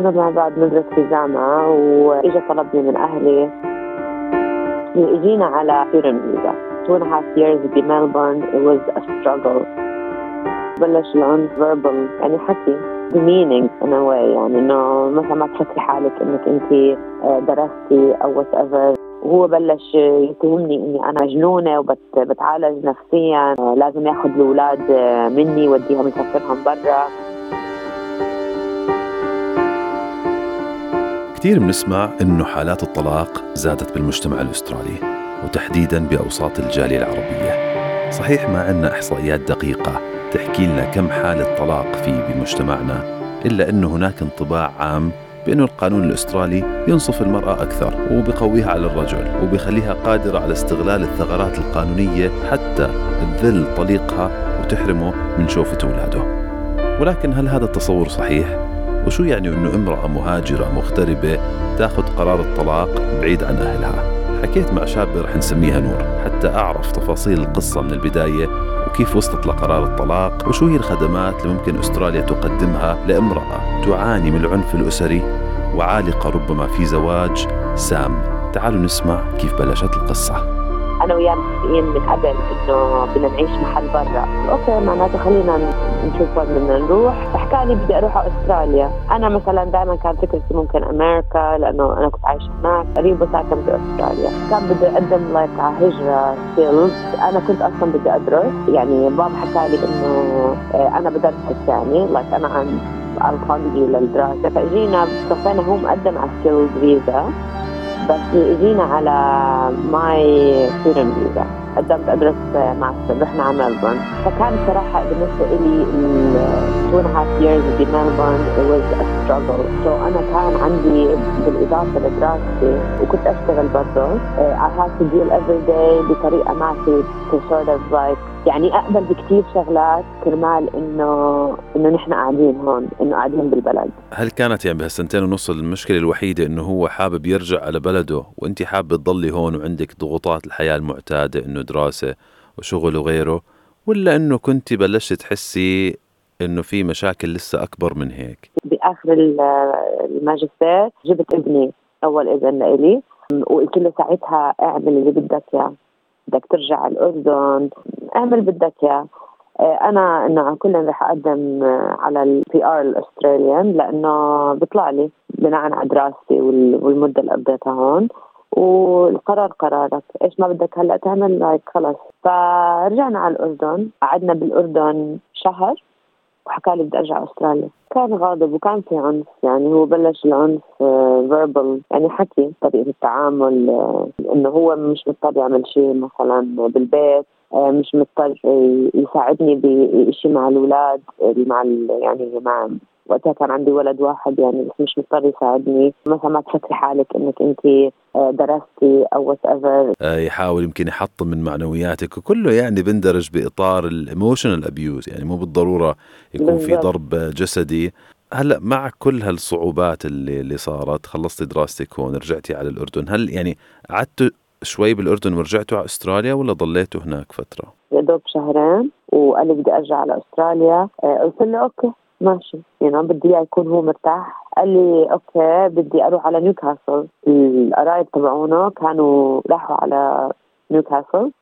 كنا مع بعض ندرس في جامعة وإجا طلبني من أهلي. اجينا على student visa two and a half years بملبورن it was a struggle. بلش العنف verbal يعني حكي. Demeaning in a way يعني إنه مثلا ما تحسي حالك إنك أنت آه، درستي أو whatever وهو بلش يتهمني إني أنا مجنونة وبتعالج نفسيا. آه، لازم ياخذ الأولاد آه، مني يوديهم يسافرهم برا. كثير بنسمع إنه حالات الطلاق زادت بالمجتمع الأسترالي وتحديدا بأوساط الجالية العربية. صحيح ما عندنا إحصائيات دقيقة تحكي لنا كم حاله طلاق في بمجتمعنا إلا انه هناك انطباع عام بأنه القانون الأسترالي ينصف المرأة أكثر وبقويها على الرجل وبخليها قادرة على استغلال الثغرات القانونية حتى تذل طليقها وتحرمه من شوفة أولاده ولكن هل هذا التصور صحيح؟ وشو يعني أنه امرأة مهاجرة مغتربة تاخذ قرار الطلاق بعيد عن أهلها؟ حكيت مع شابة رح نسميها نور حتى أعرف تفاصيل القصة من البداية وكيف وصلت لقرار الطلاق وشو هي الخدمات اللي ممكن أستراليا تقدمها لامرأة تعاني من العنف الأسري وعالقة ربما في زواج؟ سام تعالوا نسمع كيف بلشت القصة. أنا وياه متفقين من قبل إنه بدنا نعيش محل برا. أوكي معناته خلينا نشوف وين بدنا نروح. فحكى لي بدي أروح على أستراليا. أنا مثلا دائما كان فكرتي ممكن أمريكا لأنه أنا كنت عايشة هناك. قريب ساكن باستراليا كان بدي أقدم like على هجرة skills أنا كنت أصلا بدي أدرس. يعني بابا حكى لي إنه آه، أنا بدرس يعني like أنا عن القاضي للدراسة. فإجينا صفينا هو مقدم على skills visa بس اجينا على my student visa قدمت أدرس ماستر. رحنا على ملبورن. فكان صراحة بالنسبة لي two and a half years بملبورن was a so أنا كان عندي بالإضافة لدراستي وكنت أشتغل برضه I had to deal every day بطريقة ما في to sort of يعني أقبل بكثير شغلات كرمال انه إنه نحن قاعدين هون إنه قاعدين بالبلد. هل كانت يعني بهالسنتين ونص المشكلة الوحيدة إنه هو حابب يرجع على بلده وأنت حابة تضلي هون وعندك ضغوطات الحياة المعتادة إنه دراسة وشغل وغيره ولا إنه كنت بلشت تحسي إنه في مشاكل لسه أكبر من هيك؟ بآخر الماجستير جبت ابني أول ابن لإلي وقلت له ساعتها اعمل اللي بدك إياه. بدك ترجع على الأردن اعمل بدك إياه. آه، أنا إنه كلنا رح أقدم آه، على ال PR ال Australian لأنه بيطلع لي بناء على دراستي والمدة اللي قضيتها هون. والقرار قرارك. إيش ما بدك هلأ تعمل like خلص. فرجعنا على الأردن. قعدنا بالأردن شهر وحكى لي بدي أرجع أستراليا. كان غاضب وكان في عنف يعني هو بلش العنف verbal آه، يعني حكي طريقة التعامل آه، إنه هو مش مضطر يعمل شيء مثلا بالبيت آه، مش مضطر يساعدني بشيء مع الأولاد مع يعني مع وقتها كان عندي ولد واحد يعني بس مش مضطر يساعدني. مثلا ما تحسي حالك إنك انت آه، درستي أو whatever آه، يحاول يمكن يحطم من معنوياتك وكله يعني بندرج بإطار ال emotional abuse يعني مو بالضرورة يكون في ضرب جسدي. هلأ مع كل هالصعوبات اللي اللي صارت خلصتي دراستك هون رجعتي على الأردن هل يعني قعدتوا شوي بالأردن ورجعتوا على أستراليا ولا ضليتوا هناك فترة؟ يا دوب شهرين وقال لي بدي أرجع على أستراليا. آه، قلت له okay. ماشي. يعني بدي إياه يكون هو مرتاح. قال لي okay بدي أروح على نيوكاسل. القرايب تبعونه كانوا راحوا على نيوكاسل.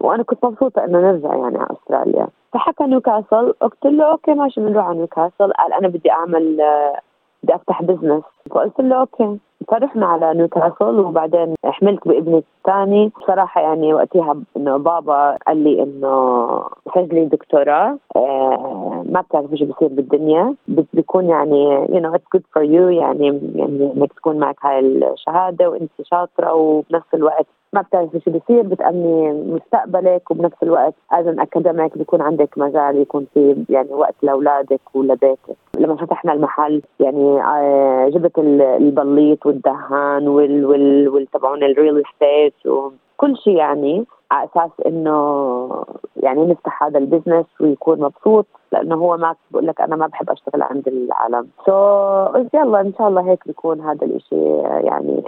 وأنا كنت مبسوطة إنه نرجع يعني على أستراليا. فحكى نيوكاسل. قلت له okay ماشي بنروح على نيوكاسل. قال أنا بدي أعمل آه، بدي أفتح business فقلت له okay. فرحنا على نيوكاسل وبعدين حملت بابني الثاني. بصراحة يعني وقتها إنه بابا قال لي إنه سجلي دكتوراه. آه ما بتعرف شو بصير بالدنيا. بيكون يعني you know it's good for you. يعني يعني إنك تكون معك هاي الشهادة وأنت شاطرة وبنفس الوقت ما بتعرفي شو بصير بتأمني مستقبلك وبنفس الوقت as an academic بيكون عندك مجال يكون في يعني وقت لأولادك ولبيتك. لما فتحنا المحل يعني آه، جبت البليط والدهان وال وال والتبعون ال real estate وكل شيء يعني على أساس إنه يعني نفتح هذا ال business ويكون مبسوط لأنه هو ما بقول لك أنا ما بحب أشتغل عند العالم. so so, يلا إن شاء الله هيك بيكون هذا يعني يعني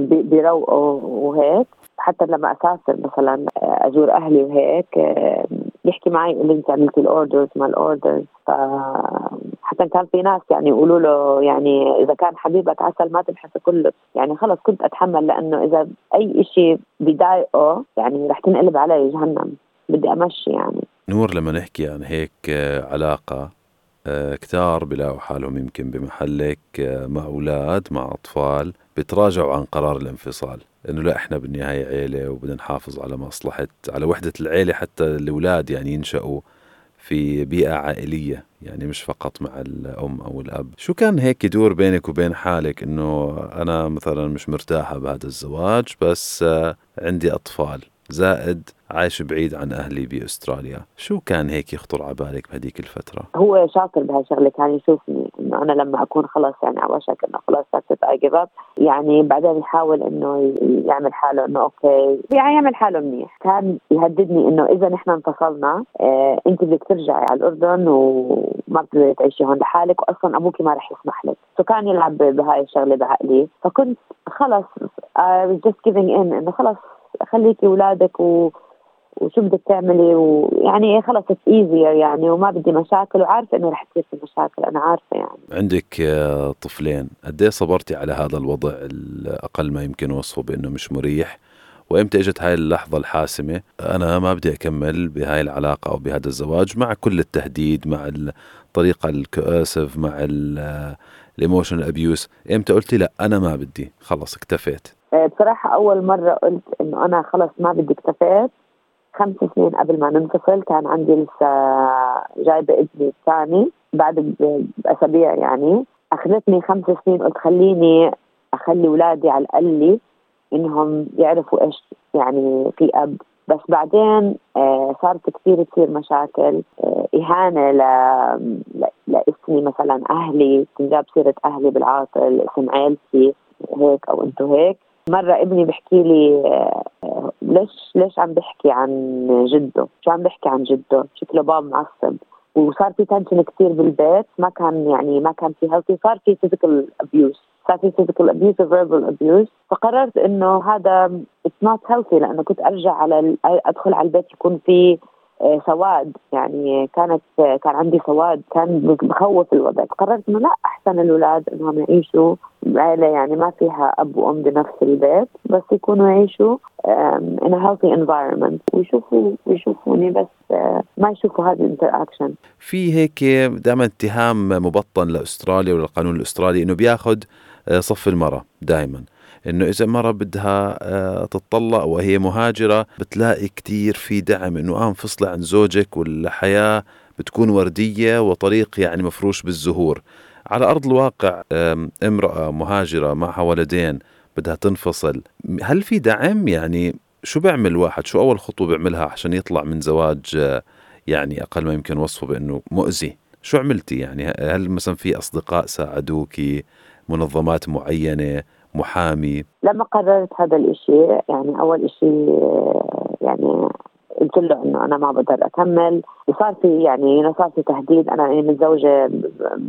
بيروقوا وهيك. حتى لما أسافر مثلا أزور أهلي وهيك يحكي معي يقول أنت عملتي ال orders ما ال orders ف حتى كان في ناس يعني يقولوا له يعني إذا كان حبيبك عسل ما تلحسه كله. يعني خلص كنت أتحمل لأنه إذا أي شيء بضايقه يعني رح تنقلب علي جهنم. بدي أمشي يعني. نور لما نحكي عن هيك علاقة. آه، كتار بلاقوا حالهم يمكن بمحلك آه، مع أولاد مع أطفال بتراجعوا عن قرار الانفصال. إنه لا إحنا بالنهاية عيلة وبدنا نحافظ على مصلحة على وحدة العيلة حتى الأولاد يعني ينشأوا في بيئة عائلية يعني مش فقط مع الأم أو الأب. شو كان هيك يدور بينك وبين حالك؟ إنه أنا مثلا مش مرتاحة بهذا الزواج بس آه، عندي أطفال. زائد عايش بعيد عن أهلي بأستراليا، شو كان هيك يخطر على بالك بهديك الفترة؟ هو شاطر بهالشغله كان يشوفني إنه أنا لما أكون خلص يعني على وشك إنه خلص صرت I give up يعني بعدين يحاول إنه يعمل حاله إنه okay. يعني يعمل حاله منيح، كان يهددني إنه إذا نحن انفصلنا آه أنت بدك ترجعي على الأردن وما بتقدري تعيشي هون لحالك واصلا أبوك ما رح يسمح لك، فكان يلعب بهاي الشغلة بعقلي، فكنت خلص was just giving in إنه خلص خليكي اولادك و وشو بدك تعملي ويعني خلص it's easier يعني وما بدي مشاكل وعارفة إنه رح تصير في مشاكل أنا عارفة يعني. عندك طفلين قد إيه صبرتي على هذا الوضع الأقل ما يمكن وصفه بإنه مش مريح؟ وإمتى إجت هاي اللحظة الحاسمة؟ أنا ما بدي أكمل بهاي العلاقة أو بهذا الزواج مع كل التهديد مع الطريقة الكؤاسف مع ال emotional abuse إمتى قلتي لا أنا ما بدي خلص اكتفيت؟ بصراحة أول مرة قلت إنه أنا خلص ما بدي اكتفيت خمس سنين قبل ما ننفصل كان عندي لسه جايبة ابني الثاني بعد بأسابيع يعني. أخذتني خمس سنين قلت خليني أخلي أولادي على الأقل إنهم يعرفوا إيش يعني في أب. بس بعدين آه صارت كثير تصير مشاكل آه إهانة ل... لإسمي مثلا أهلي تنجاب سيرة أهلي بالعاطل اسم عيلتي هيك أو أنتو هيك. مرة ابني بحكي لي آه، ليش ليش عم بحكي عن جده؟ شو عم بحكي عن جده؟ شكله باب معصب. وصار في tension كثير بالبيت ما كان يعني ما كان في healthy صار في physical abuse صار في physical abuse و verbal abuse فقررت إنه هذا it's not healthy لأنه كنت أرجع على أدخل على البيت يكون في آه، سواد. يعني كانت كان عندي سواد كان بخوف الوضع. قررت إنه لا أحسن الأولاد إنهم يعيشوا بعيلة يعني ما فيها أب وأم بنفس البيت بس يكونوا يعيشوا in a healthy environment. ويشوفوا ويشوفوني بس آه، ما يشوفوا هذه الانتراكشن في هيك دائما اتهام مبطن لأستراليا وللقانون الأسترالي إنه بياخذ آه، صف المرأة دائما. إنه إذا مرة بدها آه، تطلق وهي مهاجرة بتلاقي كتير في دعم. إنه آه انفصلي عن زوجك والحياة بتكون وردية وطريق يعني مفروش بالزهور. على أرض الواقع امرأة مهاجرة معها ولدين بدها تنفصل هل في دعم؟ يعني شو بيعمل واحد؟ شو أول خطوة بيعملها عشان يطلع من زواج آه، يعني أقل ما يمكن وصفه بأنه مؤذي؟ شو عملتي يعني؟ هل مثلا في أصدقاء ساعدوكي منظمات معينة محامي؟ لما قررت هذا الإشي يعني أول إشي يعني قلت له انه أنا ما بقدر أكمل. وصار في يعني صار في تهديد. أنا يعني متزوجه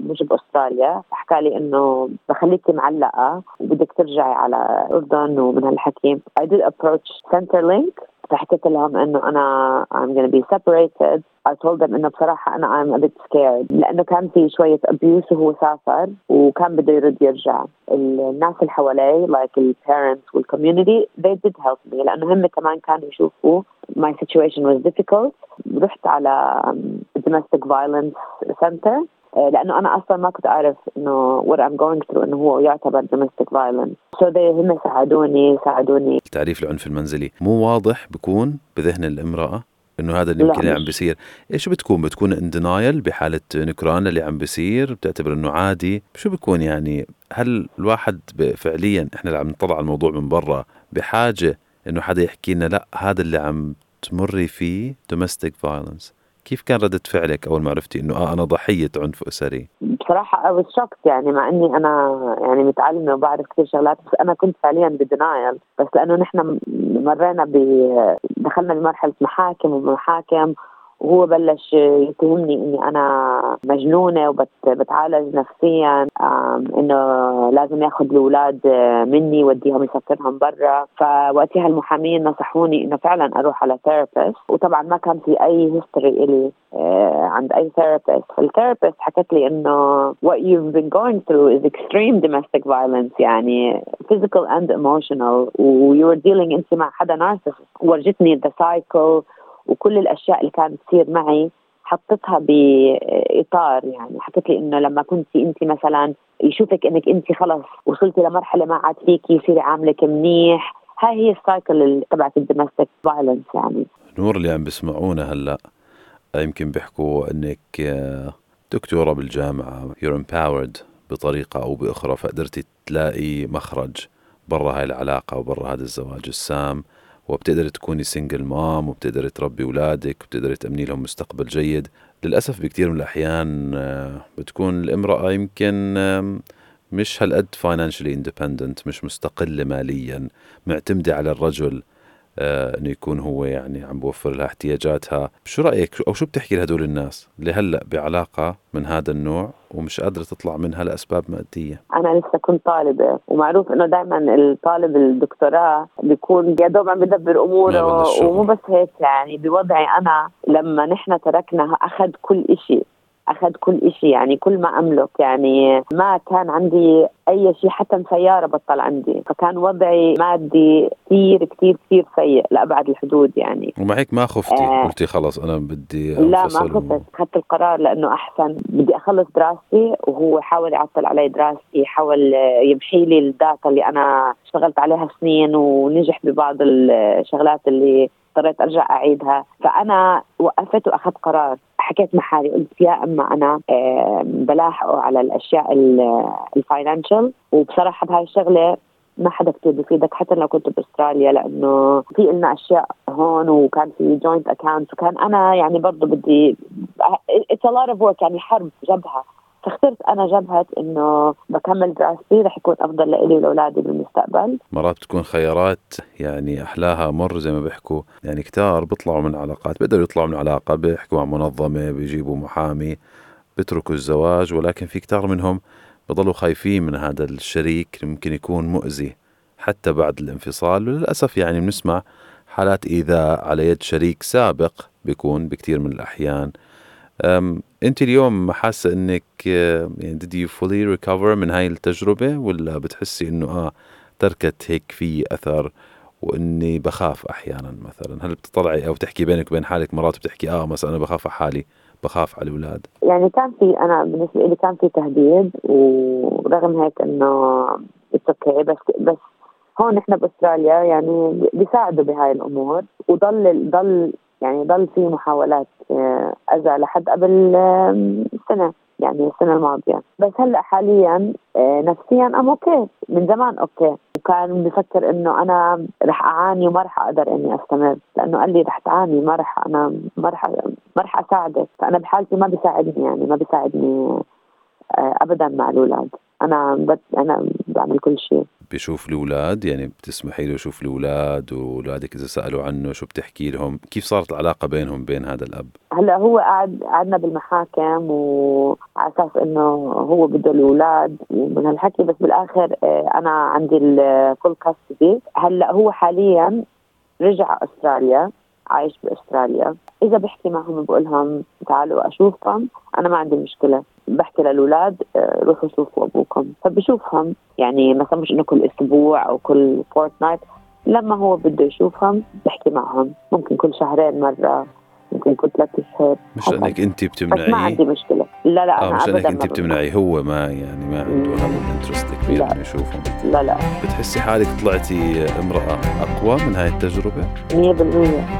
مش بأستراليا فحكى لي إنه بخليكي معلقة وبدك ترجعي على الاردن ومن هالحكي I did approach Centerlink فحكيت لهم إنه أنا I'm gonna be separated. I told them إنه بصراحة أنا I'm a bit scared. لأنه كان في شوية abuse وهو سافر وكان بده يرد يرجع. الناس اللي حواليه like ال parents وال community they did help me. لأنه هم كمان كانوا يشوفوا my situation was difficult. رحت على domestic violence center. آه، لأنه أنا أصلا ما كنت أعرف إنه what I'm going through إنه هو يعتبر domestic violence. So they هم ساعدوني ساعدوني. تعريف العنف المنزلي مو واضح بكون بذهن الامرأة إنه هذا اللي يمكن عم بيصير. إيش بتكون؟ بتكون ان دينايل بحالة نكران اللي عم بيصير؟ بتعتبر إنه عادي؟ شو بيكون يعني؟ هل الواحد فعليا إحنا اللي عم نطلع على الموضوع من برا بحاجة إنه حدا يحكي لنا لا هذا اللي عم تمري فيه domestic violence كيف كان ردة فعلك أول ما عرفتي إنه آه أنا ضحية عنف أسري؟ بصراحة أو شوكت يعني مع إني أنا يعني متعلمة وبعرف كثير شغلات بس أنا كنت فعليا بدنايل بس لأنه نحن مرينا ب دخلنا بمرحلة محاكم ومحاكم وهو بلش يتهمني إني أنا مجنونة وبتعالج نفسيا إنه لازم ياخذ الأولاد مني وديهم يسفرهم برا. فوقتها المحامين نصحوني إنه فعلا أروح على therapist وطبعا ما كان في أي history إلي آه، عند أي therapist فال therapist حكت لي إنه what you've been going through is extreme domestic violence يعني physical and emotional. و you were dealing إنت مع حدا narcissist ورجتني the cycle وكل الأشياء اللي كانت تصير معي حطيتها بإطار يعني. حكت لي إنه لما كنت انت مثلا يشوفك إنك انت خلص وصلتي لمرحلة ما عاد فيكي يصير يعاملك منيح. هاي هي ال cycle تبعت ال domestic violence يعني. نور اللي عم بيسمعونا هلأ يمكن بيحكوا إنك دكتورة بالجامعة you're empowered بطريقة أو بأخرى فقدرتي تلاقي مخرج برا هاي العلاقة وبرا هذا الزواج السام. وبتقدري تكوني single mom وبتقدري تربي أولادك وبتقدري تأمني لهم مستقبل جيد. للأسف بكثير من الأحيان آه، بتكون الامرأة يمكن مش هالقد financially independent مش مستقلة ماليا معتمدة على الرجل. إنه يكون هو يعني عم بوفر لها احتياجاتها. شو رأيك؟ أو شو بتحكي لهدول الناس اللي هلأ بعلاقة من هذا النوع ومش قادرة تطلع منها لأسباب مادية؟ أنا لسه كنت طالبة ومعروف إنه دائما الطالب الدكتوراه بيكون يا دوب عم بدبر أموره ومو بس هيك يعني بوضعي أنا لما نحن تركنا أخذ كل شيء أخذ كل شيء يعني كل ما أملك يعني ما كان عندي أي شيء حتى سياره بطل عندي. فكان وضعي مادي كثير كثير كثير سيء لأبعد الحدود يعني. ومع هيك ما خفتي؟ آه. قلتي خلص أنا بدي لا ما خفت. أخذت القرار لأنه أحسن. بدي أخلص دراستي وهو حاول يعطل علي دراستي حاول يمحي لي ال data اللي أنا اشتغلت عليها سنين ونجح ببعض الشغلات اللي اضطريت أرجع أعيدها. فأنا وقفت وأخذت قرار. حكيت مع حالي قلت يا أما أنا بلاحقه على الأشياء ال financial. وبصراحة بهاي الشغلة ما حدا كثير بفيدك حتى لو كنت بأستراليا لأنه في لنا أشياء هون وكان في joint account وكان أنا يعني برضه بدي it's a lot of work يعني حرب جبهه فاخترت أنا جبهة إنه بكمل دراستي رح يكون أفضل لإلي ولأولادي بالمستقبل. مرات بتكون خيارات يعني أحلاها مر زي ما بيحكوا. يعني كتار بيطلعوا من علاقات بيقدروا يطلعوا من علاقة بيحكوا مع منظمة بيجيبوا محامي بيتركوا الزواج ولكن في كتار منهم بضلوا خايفين من هذا الشريك ممكن يكون مؤذي حتى بعد الانفصال. وللأسف يعني بنسمع حالات إيذاء على يد شريك سابق بيكون بكثير من الأحيان. أنت اليوم حاسة إنك يعني did you fully recover من هاي التجربة ولا بتحسي إنه آه تركت هيك في أثر وإني بخاف أحيانا مثلا؟ هل بتطلعي أو تحكي بينك وبين حالك مرات بتحكي آه مثلا أنا بخاف على حالي بخاف على الأولاد؟ يعني كان في أنا بالنسبة لي كان في تهديد ورغم هيك إنه okay بس بس هون نحن بأستراليا يعني بيساعدوا بهاي الأمور وضل ضل يعني ضل في محاولات آه، اذى لحد قبل سنة يعني السنة الماضية. بس هلأ حاليا آه، نفسيا I'm okay من زمان okay. وكان بفكر إنه أنا رح أعاني وما رح أقدر إني أستمر لأنه قال لي رح تعاني ما رح أنا ما رح ما رح أساعدك. فأنا بحالتي ما بيساعدني يعني ما بيساعدني آه، ابدا مع الأولاد. أنا أنا بعمل كل شيء. بيشوف الأولاد يعني بتسمحي له يشوف الأولاد وأولادك إذا سألوا عنه شو بتحكي لهم؟ كيف صارت العلاقة بينهم بين هذا الأب؟ هلأ هو قعد قعدنا بالمحاكم وعلى أساس إنه هو بده الأولاد ومن هالحكي بس بالآخر آه، أنا عندي الفول كاستدي هلأ هو حاليا رجع أستراليا عايش بأستراليا. إذا بحكي معهم بقول لهم تعالوا أشوفكم أنا ما عندي مشكلة. بحكي للأولاد آه، روحوا شوفوا أبوكم. فبشوفهم يعني مثلا مش إنه كل أسبوع أو كل fortnight لما هو بده يشوفهم بحكي معهم. ممكن كل شهرين مرة ممكن يكون ثلاث شهور مش انك أنت بتمنعيه ما عندي مشكلة. لا لا آه مش إنك أنت بتمنعي هو ما يعني ما عنده هذا ال interest كبير إنه يشوفهم. لا لا. بتحسي حالك طلعتي امرأة أقوى من هاي التجربة؟ 100%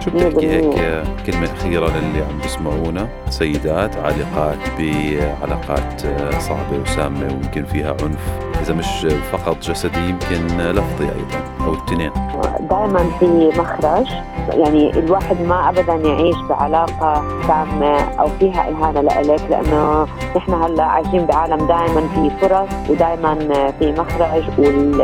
شو بتحكي هيك كلمة أخيرة للي عم بيسمعونا؟ سيدات عالقات بعلاقات صعبة وسامة ويمكن فيها عنف. إذا مش فقط جسدي يمكن لفظي أيضا أو التنين. دائما في مخرج يعني الواحد ما ابدا يعيش بعلاقة سامه أو فيها إهانة لإلك لأنه نحن هلأ عايشين بعالم دائما في فرص ودائما في مخرج وال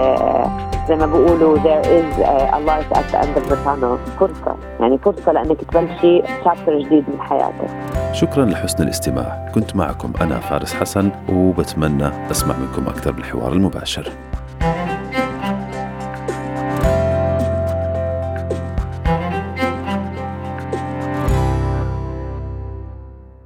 زي ما بيقولوا there is a light at the end of the tunnel. فرصة. يعني فرصة لأنك تبلشي شابتر جديد من حياتك. شكرا لحسن الاستماع. كنت معكم أنا فارس حسن وبتمنى أسمع منكم أكثر بالحوار المباشر.